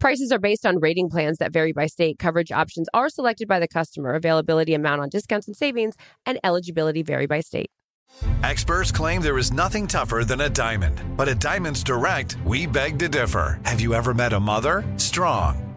Prices are based on rating plans that vary by state. Coverage options are selected by the customer. Availability, amount on discounts and savings, and eligibility vary by state. Experts claim there is nothing tougher than a diamond. But at Diamonds Direct, we beg to differ. Have you ever met a mother? Strong,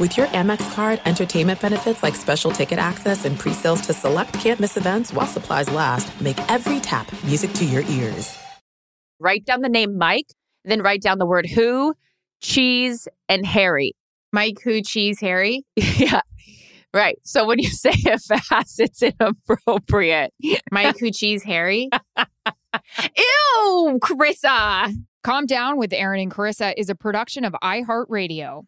With your Amex card, entertainment benefits like special ticket access and pre-sales to select campus events while supplies last, make every tap music to your ears. Write down the name Mike, then write down the word who, cheese, and Harry. Mike, who, cheese, Harry? yeah. Right. So when you say it fast, it's inappropriate. Mike, who, cheese, Harry? Ew, Carissa. Calm Down with Erin and Carissa is a production of iHeartRadio.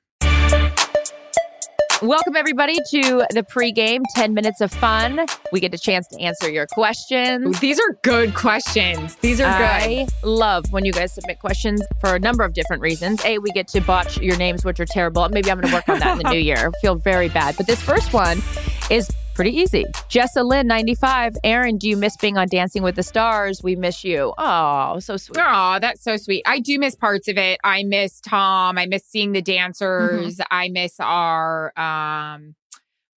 Welcome, everybody, to the pregame 10 minutes of fun. We get a chance to answer your questions. These are good questions. These are good. I love when you guys submit questions for a number of different reasons. A, we get to botch your names, which are terrible. Maybe I'm going to work on that in the new year. I feel very bad. But this first one is pretty easy. Jessa Lynn, 95. Erin, do you miss being on Dancing with the Stars? We miss you. Oh, so sweet. Oh, that's so sweet. I do miss parts of it. I miss Tom. I miss seeing the dancers. Mm-hmm. I miss our um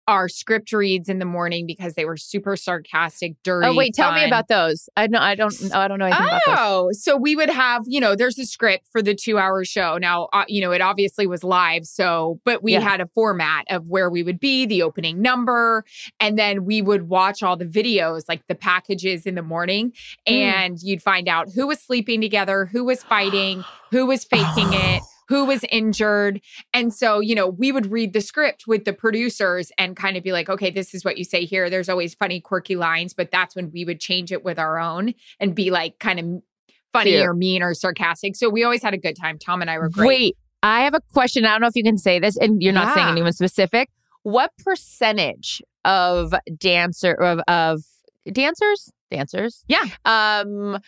our script reads in the morning because they were super sarcastic, dirty. Oh wait, tell me about those. I don't. I don't. I don't know anything oh, about those. so we would have, you know, there's a script for the two hour show. Now, uh, you know, it obviously was live, so but we Yeah. had a format of where we would be, the opening number, and then we would watch all the videos, like the packages in the morning, Mm. and you'd find out who was sleeping together, who was fighting, who was faking it. Who was injured. And so, you know, we would read the script with the producers and kind of be like, okay, this is what you say here. There's always funny, quirky lines, but that's when we would change it with our own and be like kind of funny Cute. or mean or sarcastic. So we always had a good time. Tom and I were great. Wait, I have a question. I don't know if you can say this, and you're not saying anyone specific. What percentage of dancer of, of dancers dancers Yeah. um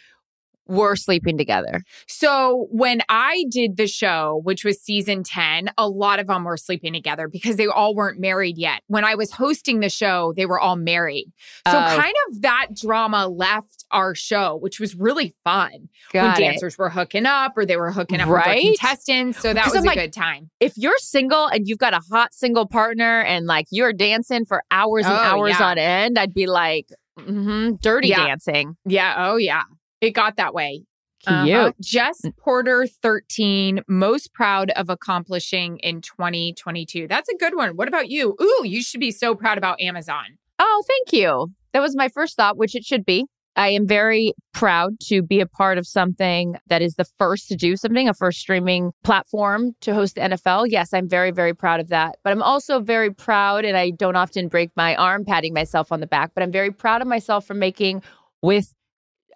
were sleeping together? So when I did the show, which was season 10, a lot of them were sleeping together because they all weren't married yet. When I was hosting the show, they were all married. So Oh. kind of that drama left our show, which was really fun. Got when it. dancers were hooking up or they were hooking up with Right? their contestants. So that was I'm a like, good time. If you're single and you've got a hot single partner and like you're dancing for hours and Oh, hours yeah. on end, I'd be like, hmm dirty Yeah. dancing. Yeah. Oh, yeah. It got that way. Cute. Uh-huh. Jess Porter 13, most proud of accomplishing in 2022. That's a good one. What about you? Ooh, you should be so proud about Amazon. Oh, thank you. That was my first thought, which it should be. I am very proud to be a part of something that is the first to do something, a first streaming platform to host the NFL. Yes, I'm very, very proud of that. But I'm also very proud, and I don't often break my arm patting myself on the back, but I'm very proud of myself for making with,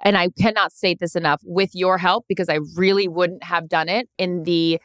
and I cannot state this enough, with your help, because I really wouldn't have done it in the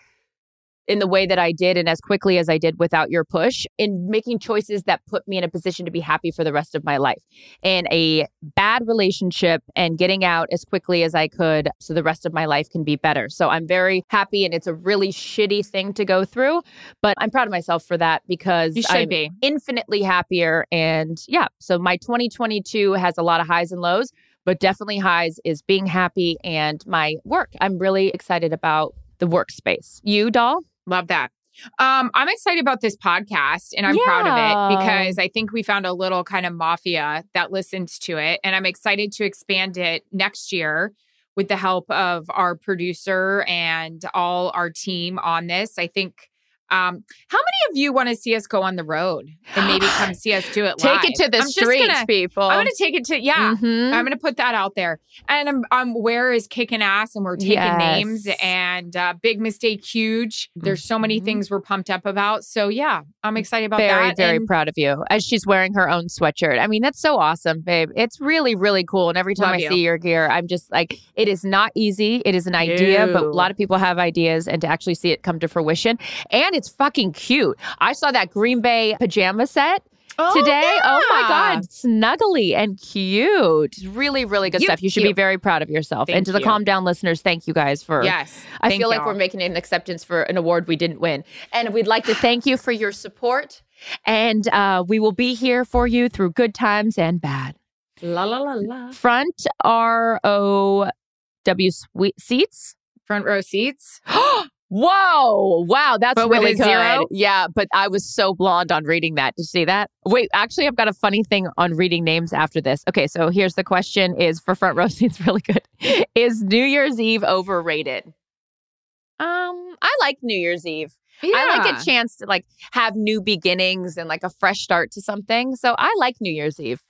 in the way that I did and as quickly as I did without your push in making choices that put me in a position to be happy for the rest of my life. In a bad relationship and getting out as quickly as I could so the rest of my life can be better. So I'm very happy and it's a really shitty thing to go through, but I'm proud of myself for that because You should I'm be. infinitely happier and yeah, so my 2022 has a lot of highs and lows, but definitely highs is being happy and my work. I'm really excited about the workspace. You, doll? Love that. Um, I'm excited about this podcast and I'm proud of it because I think we found a little kind of mafia that listens to it. And I'm excited to expand it next year with the help of our producer and all our team on this. I think um, how many of you want to see us go on the road and maybe come see us do it Take it to the I'm streets, gonna- people. I'm going to take it to, yeah. Mhm. I'm going to put that out there. And I'm, I'm where is kicking ass and we're taking Yes. names and uh, big mistake, huge. There's so many Mhm. things we're pumped up about. So yeah, I'm excited about very, that. very And proud of you as she's wearing her own sweatshirt. I mean, that's so awesome, babe. It's really, really cool. And every time Love I you. see your gear, I'm just like, it is not easy. It is an idea, but a lot of people have ideas and to actually see it come to fruition. And it's fucking cute. I saw that Green Bay pajama set today. Oh my. God, snuggly and cute. Really, really good Cute, stuff. You should be very proud of yourself. Thank and to the you. Calm Down listeners, thank you guys for Yes. I feel like y'all. we're making an acceptance for an award we didn't win. And we'd like to thank you for your support. And uh, we will be here for you through good times and bad. la la la la. Front R O W sweet seats. Front row seats. Whoa. Wow. That's But really good. zero? Yeah. But I was so blonde on reading that. Did you see that? Wait, actually, I've got a funny thing on reading names after this. Okay. So here's the question is for front row seats, really good. Is New Year's Eve overrated? Um, I like New Year's Eve. Yeah. I like a chance to like have new beginnings and like a fresh start to something. So I like New Year's Eve.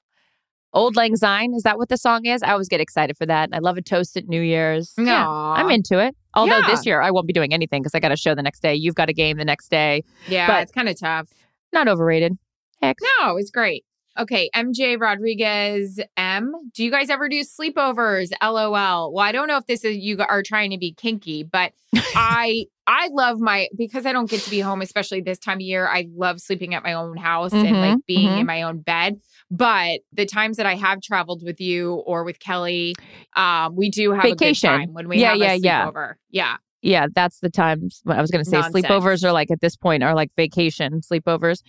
Auld Lang Syne, is that what the song is? I always get excited for that. I love a toast at New Year's. Yeah, I'm into it. Although Yeah. this year I won't be doing anything because I got a show the next day. You've got a game the next day. Yeah, but- it's kind of tough. Not overrated. Heck. No, it's great. Okay, MJ Rodriguez M. Do you guys ever do sleepovers? LOL. Well, I don't know if this is you are trying to be kinky, but I I love my because I don't get to be home, especially this time of year. I love sleeping at my own house and Mhm, like being mhm. in my own bed. But the times that I have traveled with you or with Kelly, um, we do have Vacation. a good time when we Yeah, have yeah, a yeah. sleepover. Yeah. Yeah, that's the times when I was going to say Nonsense. sleepovers are like at this point are like vacation sleepovers.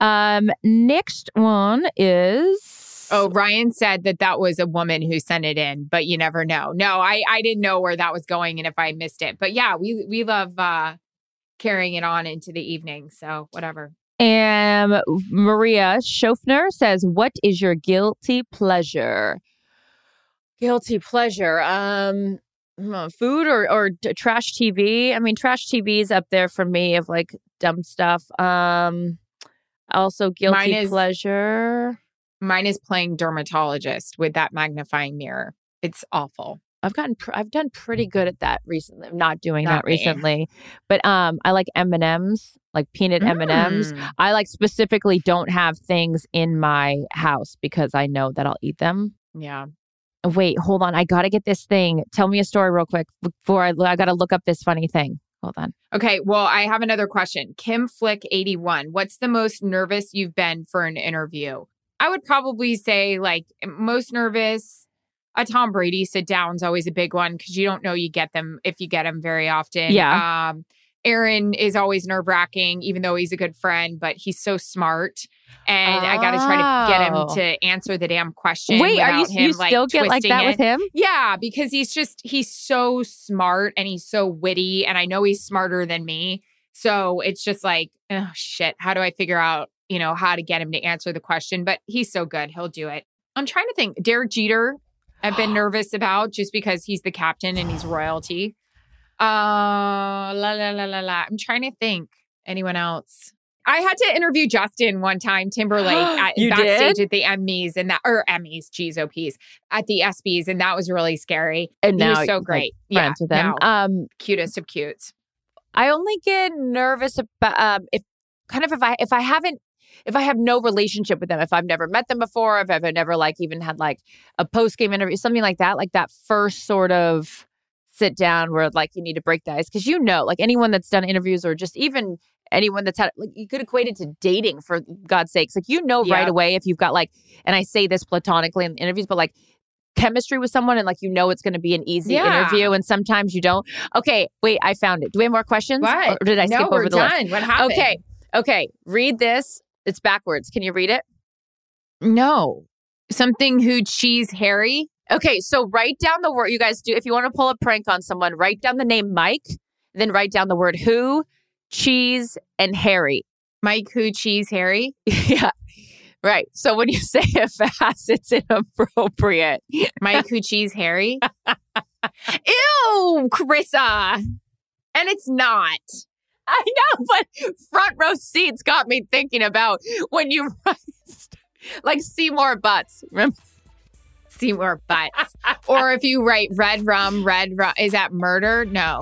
Um, next one is Oh, Ryan said that that was a woman who sent it in, but you never know. No, I I didn't know where that was going and if I missed it. But yeah, we we love uh carrying it on into the evening. So whatever. And Maria Schofner says, "What is your guilty pleasure?" Guilty pleasure, um, hmm, food or or trash TV. I mean, trash TV is up there for me of like dumb stuff. Um, also guilty Mine is- pleasure. Mine is playing dermatologist with that magnifying mirror. It's awful. I've gotten pr- I've done pretty good at that recently. I'm not doing Not that me. recently, but um, I like M and M's, like peanut M and M's. Mm. I like specifically don't have things in my house because I know that I'll eat them. Yeah. Wait, hold on. I got to get this thing. Tell me a story real quick before I, I got to look up this funny thing. Hold on. Okay, well, I have another question. Kim Flick 81. What's the most nervous you've been for an interview? I would probably say like most nervous. A Tom Brady sit down is always a big one because you don't know you get them if you get them very often. Yeah. Um, Aaron is always nerve wracking, even though he's a good friend, but he's so smart. And I got to try to get Oh. him to answer the damn question. Wait, are you, him, you still get like that it. with him? Yeah, because he's just he's so smart and he's so witty and I know he's smarter than me. So it's just like, oh shit, how do I figure out, you know, how to get him to answer the question, but he's so good, he'll do it. I'm trying to think. Derek Jeter, I've been nervous about just because he's the captain and he's royalty. Uh la la la la la. I'm trying to think anyone else. I had to interview Justin one time, Timberlake, at, You backstage did? at the Emmys and that, or Emmys, geez, OPs, at the ESPYs, and that was really scary. And He now was so you're, like, great. friends with them. Um, cutest of cutes. I only get nervous about um, if kind of if I if I haven't if I have no relationship with them, if I've never met them before, if I've never like even had like a post game interview, something like that, like that first sort of sit down where like you need to break the ice because you know, like anyone that's done interviews or just even anyone that's had like you could equate it to dating for God's sakes, like you know right away if you've got like, and I say this platonically in interviews, but like chemistry with someone and like you know it's going to be an easy Yeah. interview and sometimes you don't. Okay, wait, I found it. Do we have more questions? What? Or did I skip no, over we're the list? done. What happened? Okay. Okay. Read this. It's backwards. Can you read it? No. Something who cheese Harry. Okay. So write down the word you guys do. If you want to pull a prank on someone, write down the name Mike, then write down the word who Cheese, and Harry. Mike Who Cheese Harry. yeah. Right. So when you say it fast, it's inappropriate. Mike Who Cheese Harry. Ew, Carissa. And it's not. I know, but front row seats got me thinking about when you like Seymour Butts. Remember? Seymour Butts. or if you write red rum, red rum, is that murder? No.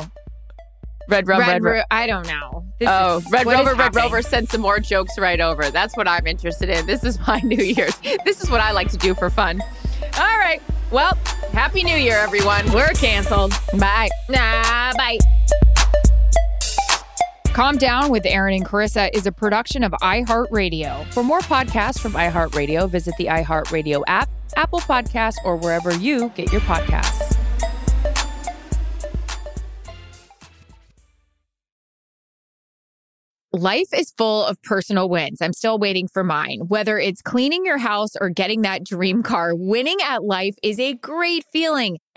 Red rum, red, red rum. I don't know. This oh, is, Red Rover, Red Rover send some more jokes right over. That's what I'm interested in. This is my New Year's. This is what I like to do for fun. All right. Well, Happy New Year, everyone. We're canceled. Bye. Nah, bye. Calm Down with Erin and Carissa is a production of iHeartRadio. For more podcasts from iHeartRadio, visit the iHeartRadio app, Apple Podcasts, or wherever you get your podcasts. Life is full of personal wins. I'm still waiting for mine. Whether it's cleaning your house or getting that dream car, winning at life is a great feeling.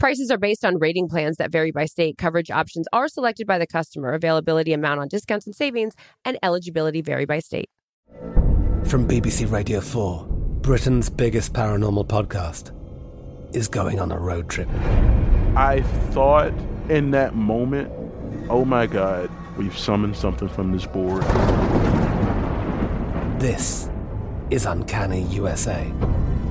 Prices are based on rating plans that vary by state. Coverage options are selected by the customer. Availability, amount on discounts and savings, and eligibility vary by state. From BBC Radio 4, Britain's biggest paranormal podcast is going on a road trip. I thought in that moment, oh my God, we've summoned something from this board. This is Uncanny USA